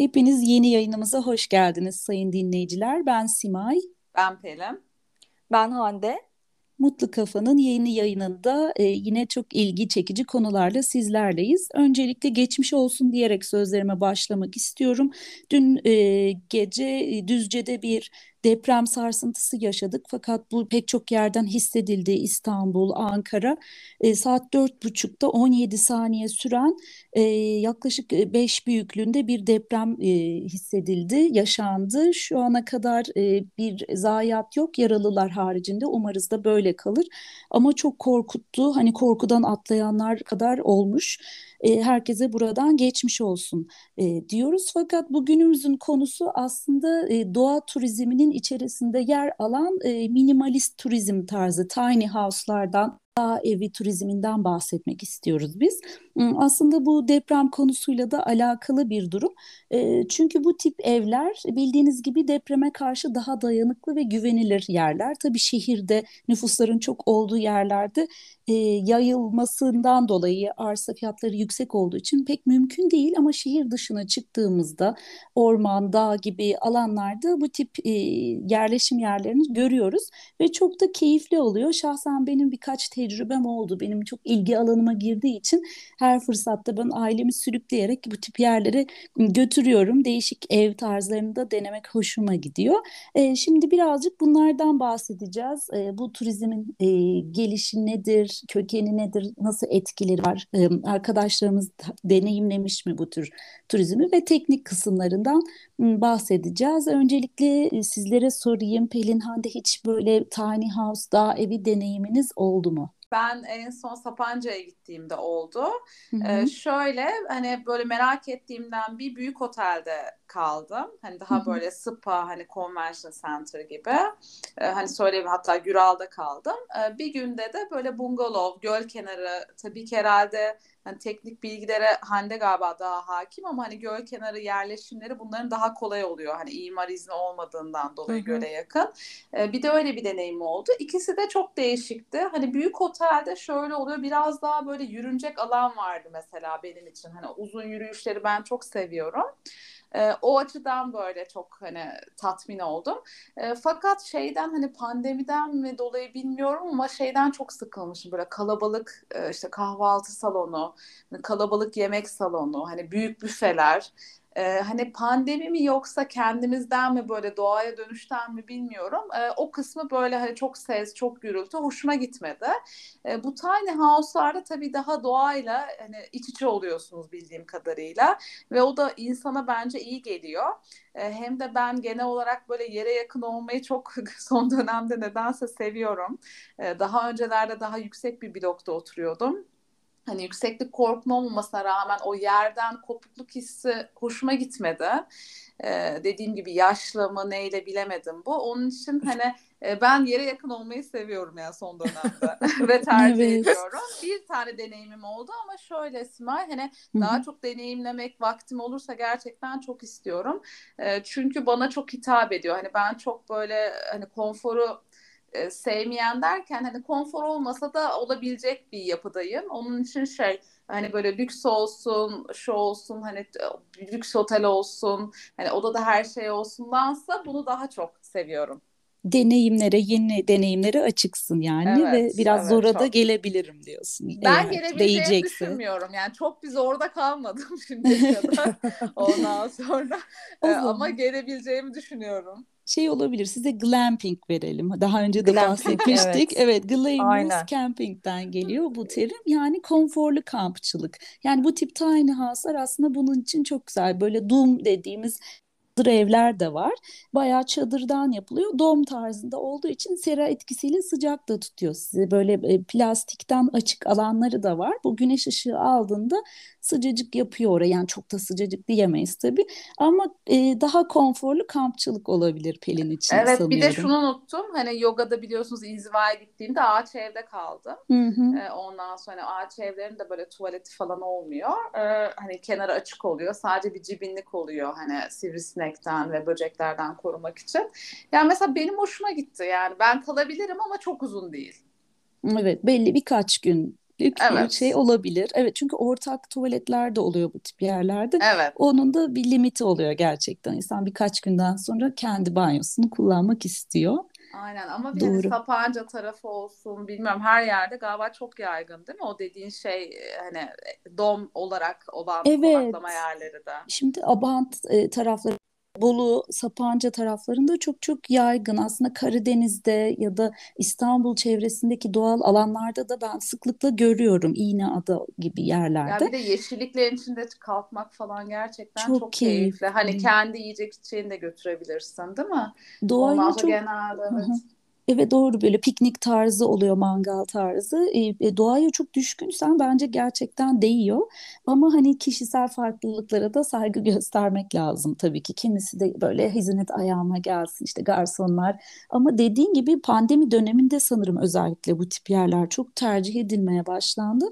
Hepiniz yeni yayınımıza hoş geldiniz sayın dinleyiciler. Ben Simay. Ben Pelin. Ben Hande. Mutlu Kafa'nın yeni yayınında e, yine çok ilgi çekici konularla sizlerleyiz. Öncelikle geçmiş olsun diyerek sözlerime başlamak istiyorum. Dün e, gece e, Düzce'de bir deprem sarsıntısı yaşadık fakat bu pek çok yerden hissedildi İstanbul, Ankara. E, saat dört buçukta 17 saniye süren e, yaklaşık 5 büyüklüğünde bir deprem e, hissedildi, yaşandı. Şu ana kadar e, bir zayiat yok yaralılar haricinde umarız da böyle kalır. Ama çok korkuttu hani korkudan atlayanlar kadar olmuş e, herkese buradan geçmiş olsun e, diyoruz. Fakat bugünümüzün konusu aslında e, doğa turizminin içerisinde yer alan e, minimalist turizm tarzı tiny house'lardan dağ evi turizminden bahsetmek istiyoruz biz. Aslında bu deprem konusuyla da alakalı bir durum. Çünkü bu tip evler bildiğiniz gibi depreme karşı daha dayanıklı ve güvenilir yerler. Tabii şehirde nüfusların çok olduğu yerlerde yayılmasından dolayı arsa fiyatları yüksek olduğu için pek mümkün değil ama şehir dışına çıktığımızda orman, dağ gibi alanlarda bu tip yerleşim yerlerini görüyoruz ve çok da keyifli oluyor. Şahsen benim birkaç tecrübem oldu. Benim çok ilgi alanıma girdiği için her fırsatta ben ailemi sürükleyerek bu tip yerlere götürüyorum. Değişik ev tarzlarını da denemek hoşuma gidiyor. E, şimdi birazcık bunlardan bahsedeceğiz. E, bu turizmin e, gelişi nedir, kökeni nedir, nasıl etkileri var? E, arkadaşlarımız deneyimlemiş mi bu tür turizmi ve teknik kısımlarından bahsedeceğiz. Öncelikle sizlere sorayım. Pelin Hande hiç böyle tiny house, dağ evi deneyiminiz oldu mu? Ben en son Sapanca'ya gittiğimde oldu. Hı hı. Ee, şöyle hani böyle merak ettiğimden bir büyük otelde kaldım. Hani daha böyle spa hani convention center gibi. Ee, hani söyleyeyim hatta Güral'da kaldım. Ee, bir günde de böyle bungalov, göl kenarı tabii ki herhalde hani teknik bilgilere Hande galiba daha hakim ama hani göl kenarı yerleşimleri bunların daha kolay oluyor. Hani imar izni olmadığından dolayı göle yakın. Ee, bir de öyle bir deneyim oldu. İkisi de çok değişikti. Hani büyük otelde şöyle oluyor biraz daha böyle yürünecek alan vardı mesela benim için. Hani uzun yürüyüşleri ben çok seviyorum. E, o açıdan böyle çok hani tatmin oldum. E, fakat şeyden hani pandemiden mi dolayı bilmiyorum ama şeyden çok sıkılmışım. Böyle kalabalık e, işte kahvaltı salonu, hani kalabalık yemek salonu, hani büyük büfeler. Ee, hani pandemi mi yoksa kendimizden mi böyle doğaya dönüşten mi bilmiyorum. Ee, o kısmı böyle hani çok ses, çok gürültü hoşuma gitmedi. Ee, bu tiny house'larda tabii daha doğayla hani iç içe oluyorsunuz bildiğim kadarıyla ve o da insana bence iyi geliyor. Ee, hem de ben genel olarak böyle yere yakın olmayı çok son dönemde nedense seviyorum. Ee, daha öncelerde daha yüksek bir blokta oturuyordum hani yükseklik korkma olmamasına rağmen o yerden kopukluk hissi hoşuma gitmedi. Ee, dediğim gibi yaşlı mı neyle bilemedim bu. Onun için hani e, ben yere yakın olmayı seviyorum yani son dönemde ve tercih evet. ediyorum. Bir tane deneyimim oldu ama şöyle Simay hani Hı-hı. daha çok deneyimlemek vaktim olursa gerçekten çok istiyorum. E, çünkü bana çok hitap ediyor. Hani ben çok böyle hani konforu e, sevmeyen derken hani konfor olmasa da olabilecek bir yapıdayım. Onun için şey hani böyle lüks olsun, şu olsun, hani lüks otel olsun, hani odada her şey olsundansa bunu daha çok seviyorum deneyimlere, yeni deneyimlere açıksın yani evet, ve biraz evet, zora çok. da gelebilirim diyorsun. Ben eğer gelebileceğimi değecekse. düşünmüyorum. Yani çok bir zorda kalmadım şimdiye kadar ondan sonra. ee, ama gelebileceğimi düşünüyorum şey olabilir size glamping verelim. Daha önce de bahsetmiştik. evet, evet glamorous camping'den geliyor bu terim. Yani konforlu kampçılık. Yani bu tip tiny house'lar aslında bunun için çok güzel. Böyle doom dediğimiz çadır evler de var. Bayağı çadırdan yapılıyor. Dom tarzında olduğu için sera etkisiyle sıcak da tutuyor sizi. Böyle e, plastikten açık alanları da var. Bu güneş ışığı aldığında sıcacık yapıyor oraya. Yani çok da sıcacık diyemeyiz tabii. Ama e, daha konforlu kampçılık olabilir Pelin için evet, sanıyorum. Evet bir de şunu unuttum. Hani yogada biliyorsunuz inzivaya gittiğimde ağaç evde kaldım. Hı hı. E, ondan sonra ağaç evlerinde böyle tuvaleti falan olmuyor. E, hani kenarı açık oluyor. Sadece bir cibinlik oluyor. Hani sivrisinekten ve böceklerden korumak için. Yani mesela benim hoşuma gitti. Yani ben kalabilirim ama çok uzun değil. Evet belli birkaç gün günlük evet. bir şey olabilir. Evet çünkü ortak tuvaletler de oluyor bu tip yerlerde. Evet. Onun da bir limiti oluyor gerçekten. İnsan birkaç günden sonra kendi banyosunu kullanmak istiyor. Aynen ama bir hani Sapanca tarafı olsun bilmiyorum her yerde galiba çok yaygın değil mi? O dediğin şey e, hani e, dom olarak olan evet. konaklama yerleri de. Şimdi Abant e, tarafları Bolu, Sapanca taraflarında çok çok yaygın. Aslında Karadeniz'de ya da İstanbul çevresindeki doğal alanlarda da ben sıklıkla görüyorum. İğneada gibi yerlerde. Ya bir de yeşilliklerin içinde kalkmak falan gerçekten çok, çok keyifli. keyifli. Hani kendi yiyecek içeceğini de götürebilirsin değil mi? Doğaya çok... genelde evet. Evet doğru böyle piknik tarzı oluyor mangal tarzı. E, doğaya çok düşkünsen bence gerçekten değiyor. Ama hani kişisel farklılıklara da saygı göstermek lazım tabii ki. Kimisi de böyle hizmet ayağıma gelsin işte garsonlar. Ama dediğin gibi pandemi döneminde sanırım özellikle bu tip yerler çok tercih edilmeye başlandı.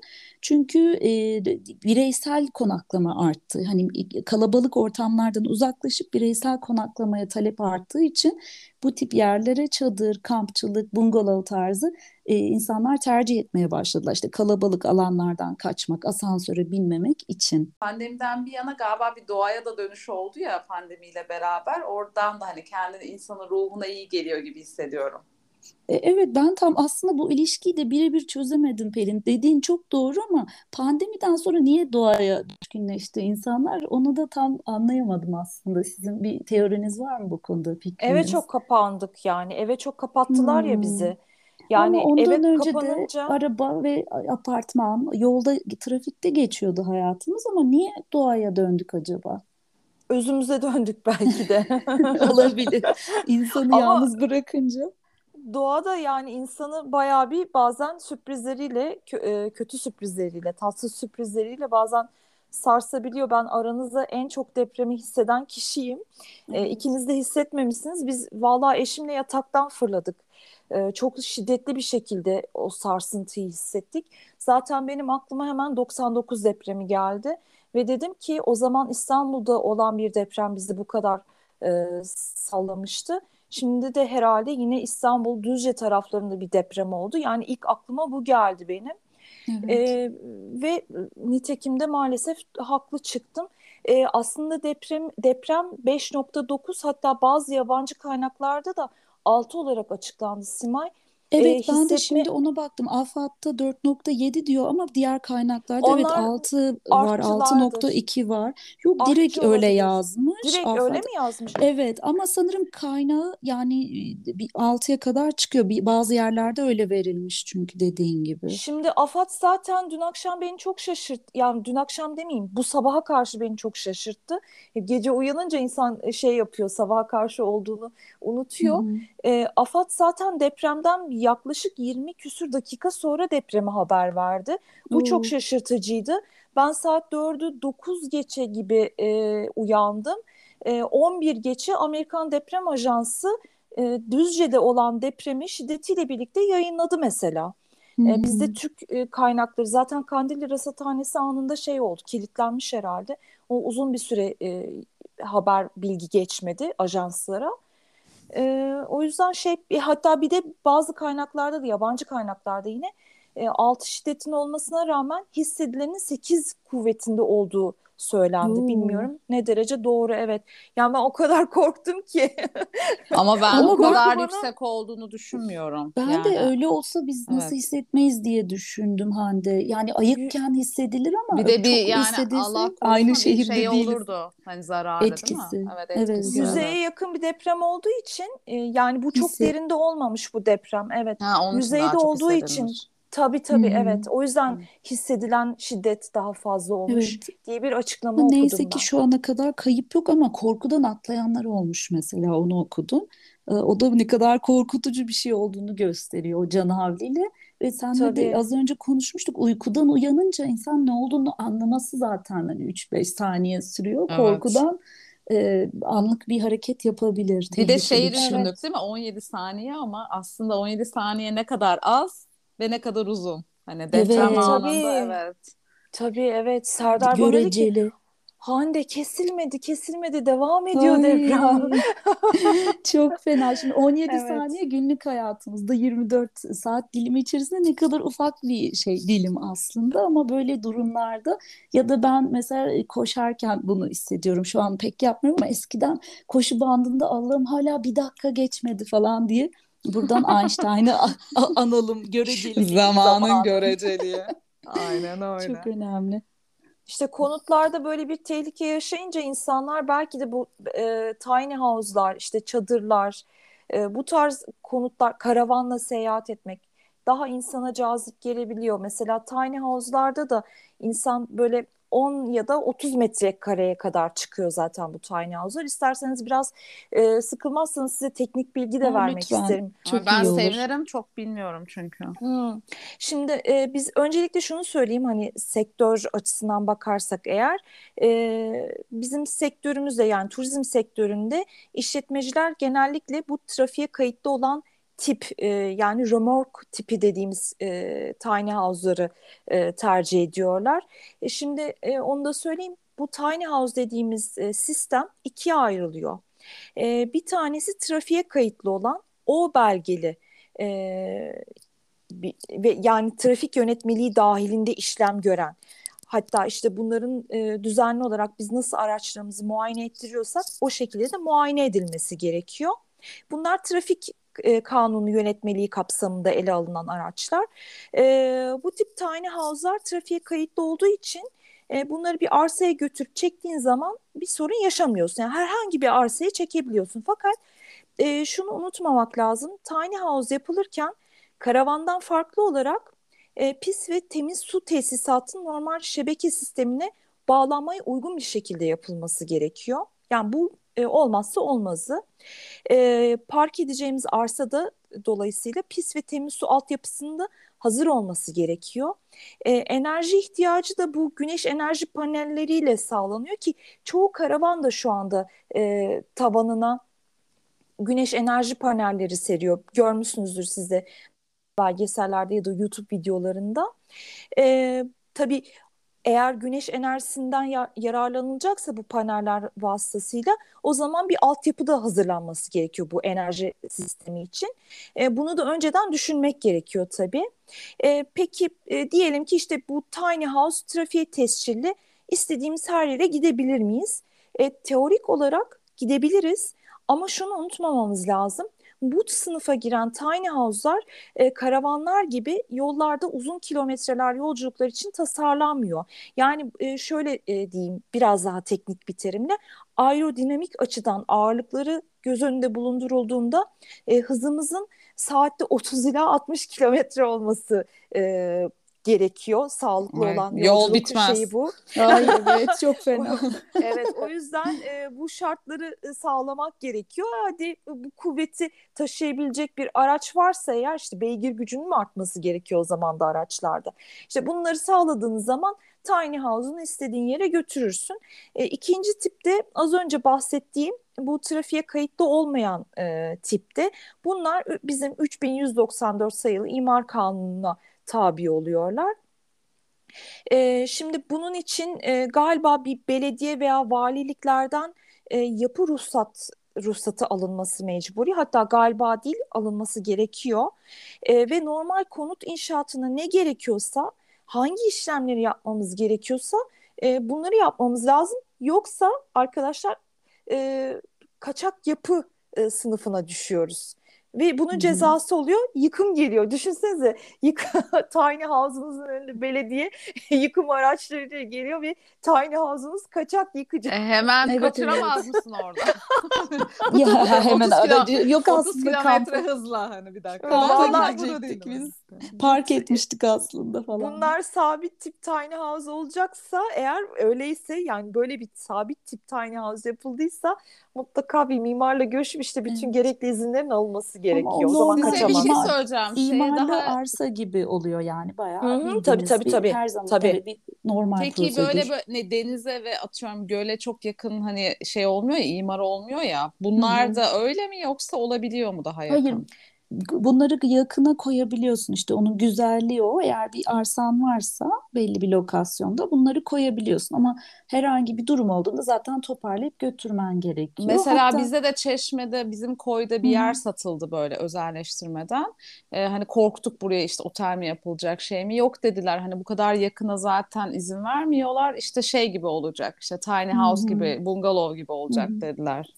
Çünkü e, bireysel konaklama arttı. Hani kalabalık ortamlardan uzaklaşıp bireysel konaklamaya talep arttığı için bu tip yerlere çadır, kampçılık, bungalov tarzı e, insanlar tercih etmeye başladılar. İşte kalabalık alanlardan kaçmak, asansöre binmemek için. Pandemiden bir yana galiba bir doğaya da dönüş oldu ya pandemiyle beraber. Oradan da hani kendine insanın ruhuna iyi geliyor gibi hissediyorum. E, evet ben tam aslında bu ilişkiyi de birebir çözemedim Pelin. Dediğin çok doğru ama pandemiden sonra niye doğaya düşkünleşti insanlar onu da tam anlayamadım aslında. Sizin bir teoriniz var mı bu konuda fikriniz? Eve çok kapandık yani. Eve çok kapattılar hmm. ya bizi. Yani Ama ondan eve önce kapanınca... de araba ve apartman, yolda, trafikte geçiyordu hayatımız ama niye doğaya döndük acaba? Özümüze döndük belki de. Olabilir. İnsanı Ama... yalnız bırakınca doğada yani insanı bayağı bir bazen sürprizleriyle e, kötü sürprizleriyle tatsız sürprizleriyle bazen sarsabiliyor. Ben aranızda en çok depremi hisseden kişiyim. E. İkiniz de hissetmemişsiniz. Biz vallahi eşimle yataktan fırladık. E, çok şiddetli bir şekilde o sarsıntıyı hissettik. Zaten benim aklıma hemen 99 depremi geldi ve dedim ki o zaman İstanbul'da olan bir deprem bizi bu kadar e, sallamıştı. Şimdi de herhalde yine İstanbul Düzce taraflarında bir deprem oldu. Yani ilk aklıma bu geldi benim. Evet. Ee, ve nitekim de maalesef haklı çıktım. Ee, aslında deprem deprem 5.9 hatta bazı yabancı kaynaklarda da 6 olarak açıklandı Simay. Evet e, ben hissetme... de şimdi ona baktım. AFAD'da 4.7 diyor ama diğer kaynaklarda Onlar evet 6 var, 6.2 var. Yok Artçı direkt öyle yazmış. Direkt AFAD. öyle mi yazmış? Evet ama sanırım kaynağı yani bir 6'ya kadar çıkıyor. Bir, bazı yerlerde öyle verilmiş çünkü dediğin gibi. Şimdi AFAD zaten dün akşam beni çok şaşırttı. Yani dün akşam demeyeyim bu sabaha karşı beni çok şaşırttı. Gece uyanınca insan şey yapıyor sabaha karşı olduğunu unutuyor. Hı. E, AFAD zaten depremden yaklaşık 20 küsür dakika sonra depremi haber verdi. Bu hmm. çok şaşırtıcıydı. Ben saat 4'ü 9 geçe gibi e, uyandım. E, 11 geçe Amerikan Deprem Ajansı e, Düzce'de olan depremi şiddetiyle birlikte yayınladı mesela. E, bizde Türk e, kaynakları zaten Kandilli Rasathanesi anında şey oldu kilitlenmiş herhalde. O uzun bir süre e, haber bilgi geçmedi ajanslara. E, o yüzden şey hatta bir de bazı kaynaklarda da yabancı kaynaklarda yine e, 6 şiddetin olmasına rağmen hissedilenin 8 kuvvetinde olduğu söylendi. Hmm. Bilmiyorum ne derece doğru evet. Yani ben o kadar korktum ki. Ama ben o kadar bana... yüksek olduğunu düşünmüyorum. Ben yani. de öyle olsa biz nasıl evet. hissetmeyiz diye düşündüm Hande. Yani ayıkken hissedilir ama bir de bir yani Allah aynı şehirde şey değiliz. olurdu. Hani zararlı etkisi. değil mi? Evet, etkisi. Evet, Yüzeye yakın bir deprem olduğu için e, yani bu çok Hisset. derinde olmamış bu deprem. Evet. Ha, Yüzeyde olduğu için Tabii tabii hmm. evet. O yüzden hissedilen şiddet daha fazla olmuş evet. diye bir açıklama Neyse okudum Neyse ki şu ana kadar kayıp yok ama korkudan atlayanlar olmuş mesela onu okudum. Ee, o da ne kadar korkutucu bir şey olduğunu gösteriyor o can havliyle. Ve senle de az önce konuşmuştuk uykudan uyanınca insan ne olduğunu anlaması zaten hani 3-5 saniye sürüyor. Evet. Korkudan e, anlık bir hareket yapabilir. Bir de şeyi düşündük evet. değil mi? 17 saniye ama aslında 17 saniye ne kadar az ve ne kadar uzun. Hani deprem evet, anında tabii. evet. Tabii evet. Serdar bana dedi ki Hande kesilmedi kesilmedi devam ediyor Ay. deprem. Çok fena. Şimdi 17 evet. saniye günlük hayatımızda 24 saat dilimi içerisinde ne kadar ufak bir şey dilim aslında ama böyle durumlarda ya da ben mesela koşarken bunu hissediyorum. Şu an pek yapmıyorum ama eskiden koşu bandında Allah'ım hala bir dakika geçmedi falan diye Buradan Einstein'ı analım göreceli. Zamanın zamanı. göreceliği. Aynen öyle. Çok önemli. İşte konutlarda böyle bir tehlike yaşayınca insanlar belki de bu e, tiny house'lar, işte çadırlar, e, bu tarz konutlar, karavanla seyahat etmek daha insana cazip gelebiliyor. Mesela tiny house'larda da insan böyle 10 ya da 30 metrekareye kadar çıkıyor zaten bu tiny house'lar. İsterseniz biraz e, sıkılmazsanız size teknik bilgi de ha, vermek lütfen. isterim. Çok ben sevinirim çok bilmiyorum çünkü. Hmm. Şimdi e, biz öncelikle şunu söyleyeyim hani sektör açısından bakarsak eğer e, bizim sektörümüzde yani turizm sektöründe işletmeciler genellikle bu trafiğe kayıtlı olan tip e, yani remork tipi dediğimiz e, tiny house'ları e, tercih ediyorlar. E, şimdi e, onu da söyleyeyim bu tiny house dediğimiz e, sistem ikiye ayrılıyor. E, bir tanesi trafiğe kayıtlı olan o belgeli e, ve yani trafik yönetmeliği dahilinde işlem gören Hatta işte bunların e, düzenli olarak biz nasıl araçlarımızı muayene ettiriyorsak o şekilde de muayene edilmesi gerekiyor. Bunlar trafik e, kanunu yönetmeliği kapsamında ele alınan araçlar. E, bu tip tiny house'lar trafiğe kayıtlı olduğu için e, bunları bir arsaya götürüp çektiğin zaman bir sorun yaşamıyorsun. Yani herhangi bir arsaya çekebiliyorsun. Fakat e, şunu unutmamak lazım. Tiny house yapılırken karavandan farklı olarak e, pis ve temiz su tesisatının normal şebeke sistemine bağlanmaya uygun bir şekilde yapılması gerekiyor. Yani bu e, olmazsa olmazı. E, park edeceğimiz arsada dolayısıyla pis ve temiz su altyapısında hazır olması gerekiyor. E, enerji ihtiyacı da bu güneş enerji panelleriyle sağlanıyor ki çoğu karavan da şu anda e, tavanına güneş enerji panelleri seriyor. Görmüşsünüzdür siz de belgesellerde ya da YouTube videolarında. E, tabii eğer güneş enerjisinden ya- yararlanılacaksa bu paneller vasıtasıyla o zaman bir altyapı da hazırlanması gerekiyor bu enerji sistemi için. E, bunu da önceden düşünmek gerekiyor tabii. E, peki e, diyelim ki işte bu tiny house trafiğe tescilli istediğimiz her yere gidebilir miyiz? E, teorik olarak gidebiliriz ama şunu unutmamamız lazım bu sınıfa giren tiny house'lar e, karavanlar gibi yollarda uzun kilometreler yolculuklar için tasarlanmıyor. Yani e, şöyle e, diyeyim biraz daha teknik bir terimle aerodinamik açıdan ağırlıkları göz önünde bulundurulduğunda e, hızımızın saatte 30 ila 60 kilometre olması e, gerekiyor. Sağlıklı evet, olan yol bitmez. şeyi bu. Ay evet çok fena. evet o yüzden e, bu şartları e, sağlamak gerekiyor. Hadi e, bu kuvveti taşıyabilecek bir araç varsa eğer işte beygir gücünün mü artması gerekiyor o zaman da araçlarda. İşte bunları sağladığınız zaman tiny house'unu istediğin yere götürürsün. E, ikinci tipte az önce bahsettiğim bu trafiğe kayıtlı olmayan e, tipte bunlar bizim 3194 sayılı imar kanununa tabi oluyorlar. E, şimdi bunun için e, galiba bir belediye veya valiliklerden e, yapı ruhsat ruhsatı alınması mecburi. Hatta galiba değil alınması gerekiyor. E, ve normal konut inşaatına ne gerekiyorsa, hangi işlemleri yapmamız gerekiyorsa e, bunları yapmamız lazım. Yoksa arkadaşlar e, kaçak yapı e, sınıfına düşüyoruz. Ve bunun cezası oluyor. Yıkım geliyor. Düşünsenize yık tiny house'unuzun önünde belediye yıkım araçları geliyor ve tiny house'unuz kaçak yıkıcı. E, hemen evet, kaçıramaz evet. mısın orada? ya hemen aracı yok 30 aslında kilometre kamp... hızla hani bir dakika. Vallahi gidecektik biz. Park etmiştik aslında falan. Bunlar sabit tip tiny house olacaksa eğer öyleyse yani böyle bir sabit tip tiny house yapıldıysa mutlaka bir mimarla görüşüp işte bütün evet. gerekli izinlerin alınması gerekiyor. Ama o zaman kaçamaz. Bir şey söyleyeceğim. İmarlı şey daha... arsa gibi oluyor yani bayağı. Hı-hı, tabii tabii bir, tabii. Her zaman tabii. bir normal Peki prosedür. böyle, böyle ne, denize ve atıyorum göle çok yakın hani şey olmuyor ya imar olmuyor ya. Bunlar Hı-hı. da öyle mi yoksa olabiliyor mu daha yakın? Hayır bunları yakına koyabiliyorsun işte onun güzelliği o eğer bir arsan varsa belli bir lokasyonda bunları koyabiliyorsun ama herhangi bir durum olduğunda zaten toparlayıp götürmen gerekiyor. Mesela Hatta bizde de Çeşme'de bizim koyda bir yer hı. satıldı böyle özelleştirmeden. Ee, hani korktuk buraya işte otel mi yapılacak şey mi yok dediler. Hani bu kadar yakına zaten izin vermiyorlar. İşte şey gibi olacak işte tiny house hı. gibi bungalov gibi olacak hı. dediler.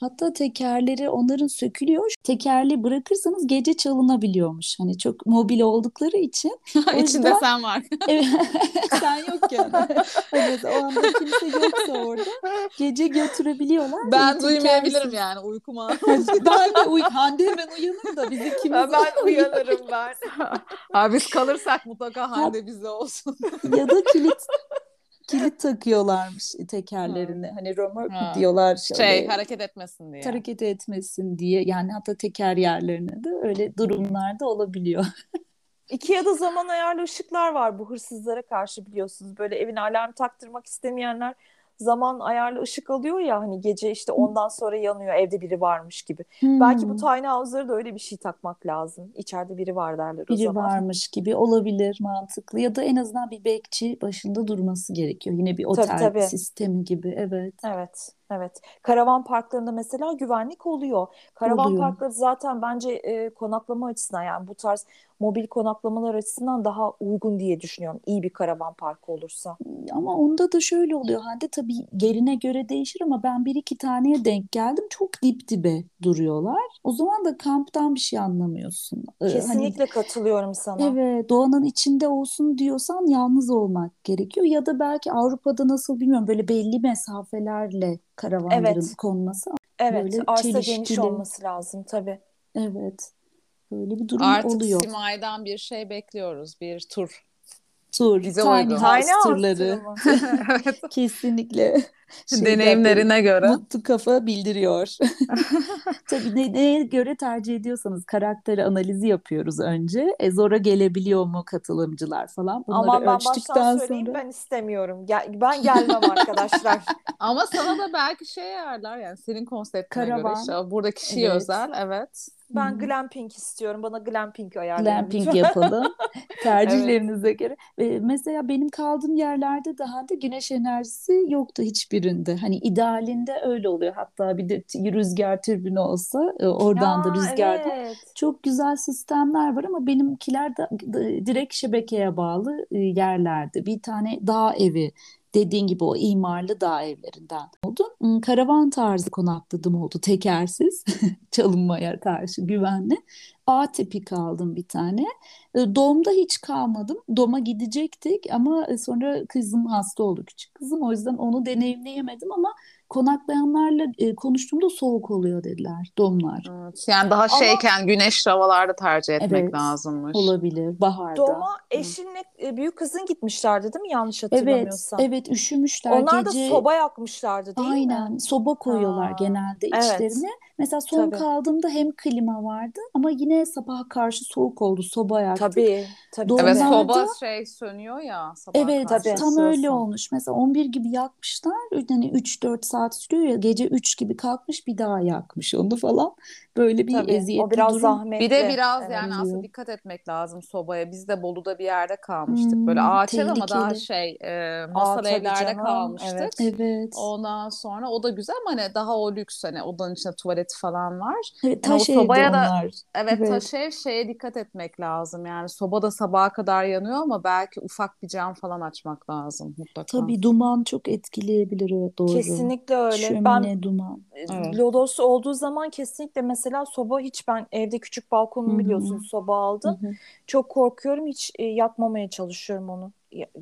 Hatta tekerleri onların sökülüyor. Tekerli bırakırsanız gece çalınabiliyormuş. Hani çok mobil oldukları için. O İçinde yüzden sen var. evet, sen yokken. Hani o anda kimse yoksa orada gece götürebiliyorlar. Ben duymayabilirim tekersiz. yani uykuma. Ben de uy Hande hemen uyanır da biz ikimiz Ben uyanırım ben. Ha, biz kalırsak mutlaka Ha- Hande bizde olsun. ya da kilit kilit takıyorlarmış tekerlerine. Hani römork Ha. diyorlar Şey şöyle hareket etmesin diye. hareket etmesin diye. Yani hatta teker yerlerine de öyle durumlarda olabiliyor. Ikea'da zaman ayarlı ışıklar var bu hırsızlara karşı biliyorsunuz. Böyle evine alarm taktırmak istemeyenler zaman ayarlı ışık alıyor ya hani gece işte ondan sonra yanıyor evde biri varmış gibi. Belki bu Hmm. tiny house'lara da öyle bir şey takmak lazım. İçeride biri var derler o biri zaman. varmış gibi olabilir mantıklı ya da en azından bir bekçi başında durması gerekiyor. Yine bir Tabii otel tabii. sistemi gibi evet Evet, evet. Karavan parklarında mesela güvenlik oluyor. Karavan oluyor. parkları zaten bence e, konaklama açısından yani bu tarz mobil konaklamalar açısından daha uygun diye düşünüyorum. İyi bir karavan parkı olursa. Ama onda da şöyle oluyor Hande tabii yerine göre değişir ama ben bir iki taneye denk geldim çok dip dibe duruyorlar. O zaman da kamptan bir şey anlamıyorsun. Ee, hani Kesinlikle katılıyorum sana. Evet, doğanın içinde olsun diyorsan yalnız olmak gerekiyor. Ya da belki Avrupa'da nasıl bilmiyorum böyle belli mesafelerle karavanların Evet, konması evet. böyle Arsa geniş olması lazım tabii. Evet, böyle bir durum Artık oluyor. Simay'dan bir şey bekliyoruz. Bir tur. Tur, Bize tiny. Tiny house turları kesinlikle şeyden Deneyimlerine göre. mutlu kafa bildiriyor. Tabii ne, neye göre tercih ediyorsanız karakter analizi yapıyoruz önce. E, zora gelebiliyor mu katılımcılar falan. Bunları Aman ben baştan ölçtükten söyleyeyim sonra ben istemiyorum. Gel, ben gelmem arkadaşlar. Ama sana da belki şey ayarlar yani senin konseptine göre karavan işte burada kişiye evet. özel evet. Ben hı. glamping istiyorum. Bana glamping ayarlayın Glamping lütfen. yapalım Evet. tercihlerinize göre. Ve mesela benim kaldığım yerlerde daha da güneş enerjisi yoktu hiçbirinde. Hani idealinde öyle oluyor. Hatta bir de rüzgar türbünü olsa e, oradan da Ya rüzgardan evet. çok güzel sistemler var ama benimkiler de de- direkt şebekeye bağlı e, yerlerde. Bir tane dağ evi dediğin gibi o imarlı dağ evlerinden oldu. Hmm, Karavan tarzı konakladım oldu tekersiz çalınmaya karşı güvenli. A tipi kaldım bir tane. E, Dom'da hiç kalmadım. Dom'a gidecektik ama e, sonra kızım hasta oldu küçük kızım. O yüzden onu deneyimleyemedim ama konaklayanlarla e, konuştuğumda soğuk oluyor dediler domlar. Evet. Yani daha Ama şeyken güneş havalarda tercih etmek Evet, lazımmış. olabilir baharda. Doğuma Hı. eşinle e, büyük kızın gitmişlerdi değil mi? Yanlış Evet, hatırlamıyorsam. evet üşümüşler Onlar da gece. soba yakmışlardı değil mi? Aynen soba koyuyorlar Ha, genelde evet. içlerine. Mesela son Tabii. kaldığımda hem klima vardı ama yine sabaha karşı soğuk oldu. Soba yaktık. Tabii. Tabii Evet tabii. soba şey sönüyor ya sabaha evet karşı Tabii. tam öyle ısıyorsun. olmuş. Mesela 11 gibi yakmışlar. Hani 3-4 saat sürüyor ya gece 3 gibi kalkmış bir daha yakmış onu falan. Böyle bir Tabii. O eziyetli biraz durum Bir de zahmetli. biraz Evet. yani aslında dikkat etmek lazım sobaya. Biz de Bolu'da bir yerde kalmıştık. Böyle Hmm, ağaç ev ama daha şey e, masal evlerde canım. kalmıştık. Evet. Evet. Ondan sonra o da güzel ama hani daha o lüks hani odanın içinde tuvaleti falan var. Evet Yani o taş evde sobaya da onlar. evet Evet. taş ev şeye dikkat etmek lazım. Yani soba da sabaha kadar yanıyor ama belki ufak bir cam falan açmak lazım mutlaka. Tabii duman çok etkileyebilir evet doğru. Kesinlikle öyle. Ben Şömine duman. Evet. lodos olduğu zaman kesinlikle mesela soba hiç ben evde küçük balkonumu biliyorsun soba aldım. hı. Çok korkuyorum hiç e, yakmamaya çalışıyorum onu.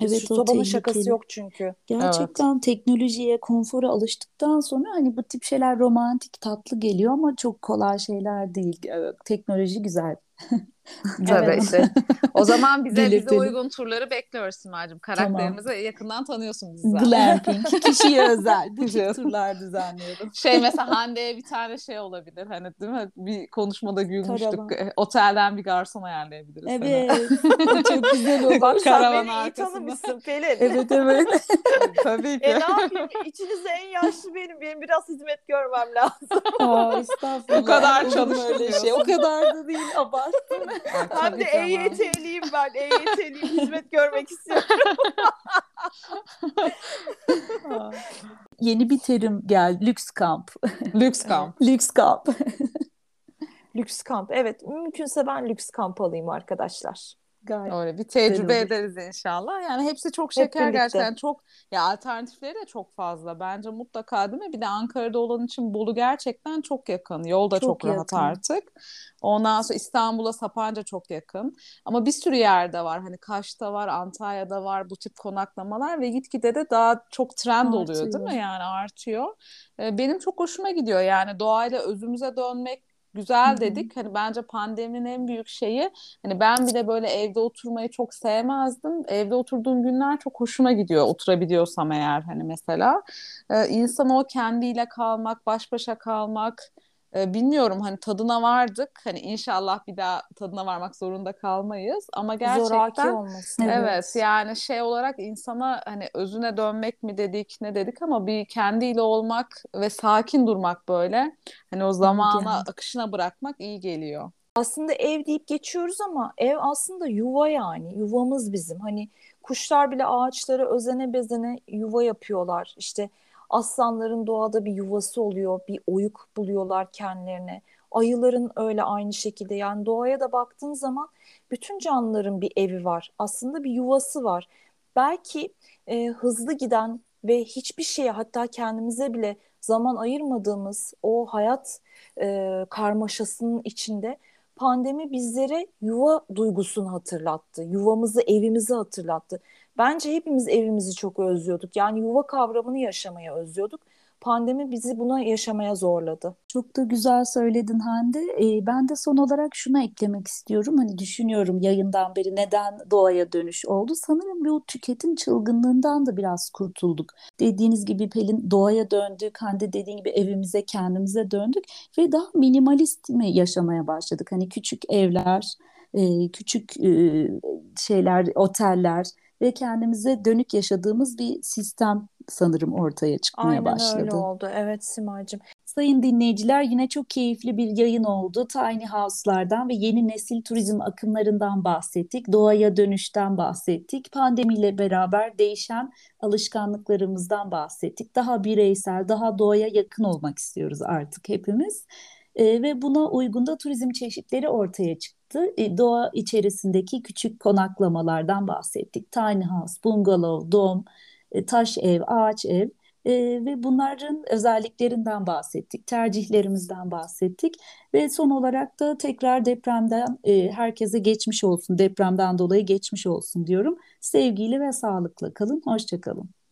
Evet Şu o sobanın şakası tehlikeli. yok çünkü. Evet. Gerçekten teknolojiye, konfora alıştıktan sonra hani bu tip şeyler romantik, tatlı geliyor ama çok kolay şeyler değil. Evet, teknoloji güzel. Tabii Evet. işte. O zaman bize bize Belirtelim. uygun turları bekliyoruz Simacığım. Karakterimizi yakından tanıyorsun bizi zaten. Glamping, kişiye özel. Bu tip turlar düzenliyorum. Şey mesela Hande'ye bir tane şey olabilir hani değil mi? Bir konuşmada gülmüştük. Karavan. E, Otelden bir garson ayarlayabiliriz. Evet. çok güzel olur. Bak sen Karavan beni iyi tanımışsın Pelin. Evet evet. Tabii ki. E ne yapayım? İçinizde en yaşlı benim. Benim biraz hizmet görmem lazım. Aa, estağfurullah. O kadar öyle şey. O kadar da değil. Abarttın. Hem de. EYT'liyim ben. EYT'liyim. Hizmet görmek istiyorum. Yeni bir terim geldi. Lüks kamp. Lüks kamp. Lüks kamp. Lüks kamp. Evet. Mümkünse ben lüks kamp alayım arkadaşlar. Gayet. Öyle bir tecrübe Güzel ederiz inşallah. Yani hepsi çok Hep şeker birlikte. gerçekten. Çok ya alternatifleri de çok fazla. Bence mutlaka değil mi? Bir de Ankara'da olan için Bolu gerçekten çok yakın. Yol da çok, Çok rahat yakın. artık. Ondan sonra İstanbul'a Sapanca çok yakın. Ama bir sürü yerde var. Hani Kaş'ta var, Antalya'da var bu tip konaklamalar ve gitgide de daha çok trend oluyor değil Artıyor. mi? Yani artıyor. Ee, Benim çok hoşuma gidiyor. Yani doğayla özümüze dönmek güzel dedik. Hani bence pandeminin en büyük şeyi Hani ben bile böyle evde oturmayı çok sevmezdim. Evde oturduğum günler çok hoşuma gidiyor. Oturabiliyorsam eğer hani mesela. Ee, insan o kendiyle kalmak, baş başa kalmak. E, bilmiyorum hani tadına vardık. Hani inşallah bir daha tadına varmak zorunda kalmayız. Ama Zoraki gerçekten olmasın. Evet. Evet yani şey olarak insana hani özüne dönmek mi dedik ne dedik ama bir kendiyle olmak ve sakin durmak böyle hani o zamana akışına bırakmak iyi geliyor. Aslında ev deyip geçiyoruz ama ev aslında yuva yani. Yuvamız bizim. Hani kuşlar bile ağaçlara özene bezene yuva yapıyorlar. İşte aslanların doğada bir yuvası oluyor. Bir oyuk buluyorlar kendilerine. Ayıların öyle aynı şekilde. Yani doğaya da baktığın zaman bütün canlıların bir evi var. Aslında bir yuvası var. Belki e, hızlı giden ve hiçbir şeye hatta kendimize bile zaman ayırmadığımız o hayat e, karmaşasının içinde pandemi bizlere yuva duygusunu hatırlattı. Yuvamızı, evimizi hatırlattı. Bence hepimiz evimizi çok özlüyorduk. Yani yuva kavramını yaşamaya özlüyorduk. Pandemi bizi buna yaşamaya zorladı. Çok da güzel söyledin Hande. Ee, ben de son olarak şunu eklemek istiyorum. Hani düşünüyorum yayından beri neden doğaya dönüş oldu. Sanırım bu tüketim çılgınlığından da biraz kurtulduk. Dediğiniz gibi Pelin doğaya döndük. Hande dediğin gibi evimize kendimize döndük ve daha minimalist mi yaşamaya başladık? Hani küçük evler, e, küçük e, şeyler, oteller ve kendimize dönük yaşadığımız bir sistem sanırım ortaya çıkmaya Aynen başladı. öyle oldu. Evet Simacığım. Sayın dinleyiciler yine çok keyifli bir yayın oldu. Tiny House'lardan ve yeni nesil turizm akımlarından bahsettik. Doğaya dönüşten bahsettik. Pandemiyle beraber değişen alışkanlıklarımızdan bahsettik. Daha bireysel, daha doğaya yakın olmak istiyoruz artık hepimiz. Ee, ve buna uygun da turizm çeşitleri ortaya çıktı. Ee, doğa içerisindeki küçük konaklamalardan bahsettik. Tiny House, bungalow, dom, e, taş ev, ağaç ev. Ee, ve bunların özelliklerinden bahsettik, tercihlerimizden bahsettik ve son olarak da tekrar depremden e, herkese geçmiş olsun, depremden dolayı geçmiş olsun diyorum. Sevgiyle ve sağlıkla kalın, hoşça kalın. Ee,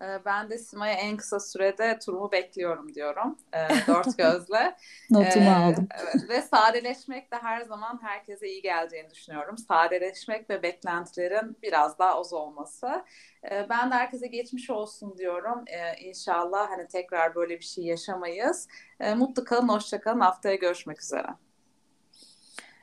Ben de Sima'ya en kısa sürede turumu bekliyorum diyorum. Ee, dört gözle. Notumu Ee, aldım. Ve sadeleşmek de her zaman herkese iyi geleceğini düşünüyorum. Sadeleşmek ve beklentilerin biraz daha az olması. Ee, ben de herkese geçmiş olsun diyorum. Ee, İnşallah hani tekrar böyle bir şey yaşamayız. Ee, mutlu kalın, hoşça kalın. Haftaya görüşmek üzere.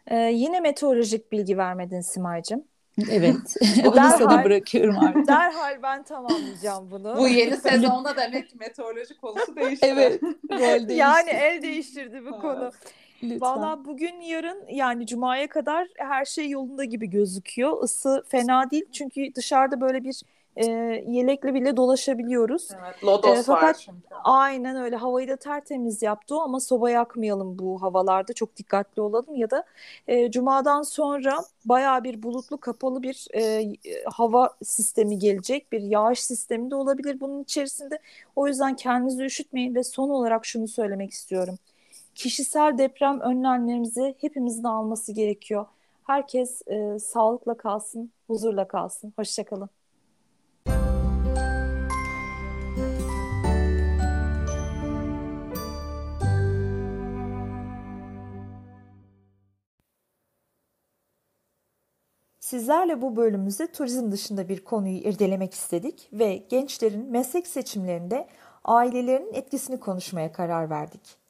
Ee, yine meteorolojik bilgi vermedin Simay'cığım. Evet, onu Derhal- sana bırakıyorum artık. Derhal ben tamamlayacağım bunu. Bu yeni sezonda demek ki meteoroloji konusu değişti. Evet, değişti. Yani el değiştirdi bu konu. Lütfen. Valla bugün yarın yani cumaya kadar her şey yolunda gibi gözüküyor. Isı fena değil çünkü dışarıda böyle bir e, yelekle bile dolaşabiliyoruz. Evet, lodos Ee, fakat- var çünkü. Aynen öyle havayı da tertemiz yaptı ama soba yakmayalım bu havalarda çok dikkatli olalım ya da e, cumadan sonra bayağı bir bulutlu kapalı bir e, hava sistemi gelecek bir yağış sistemi de olabilir bunun içerisinde o yüzden kendinizi üşütmeyin ve son olarak şunu söylemek istiyorum kişisel deprem önlemlerimizi hepimizin alması gerekiyor herkes e, sağlıkla kalsın huzurla kalsın hoşçakalın. Sizlerle bu bölümümüzde turizm dışında bir konuyu irdelemek istedik ve gençlerin meslek seçimlerinde ailelerin etkisini konuşmaya karar verdik.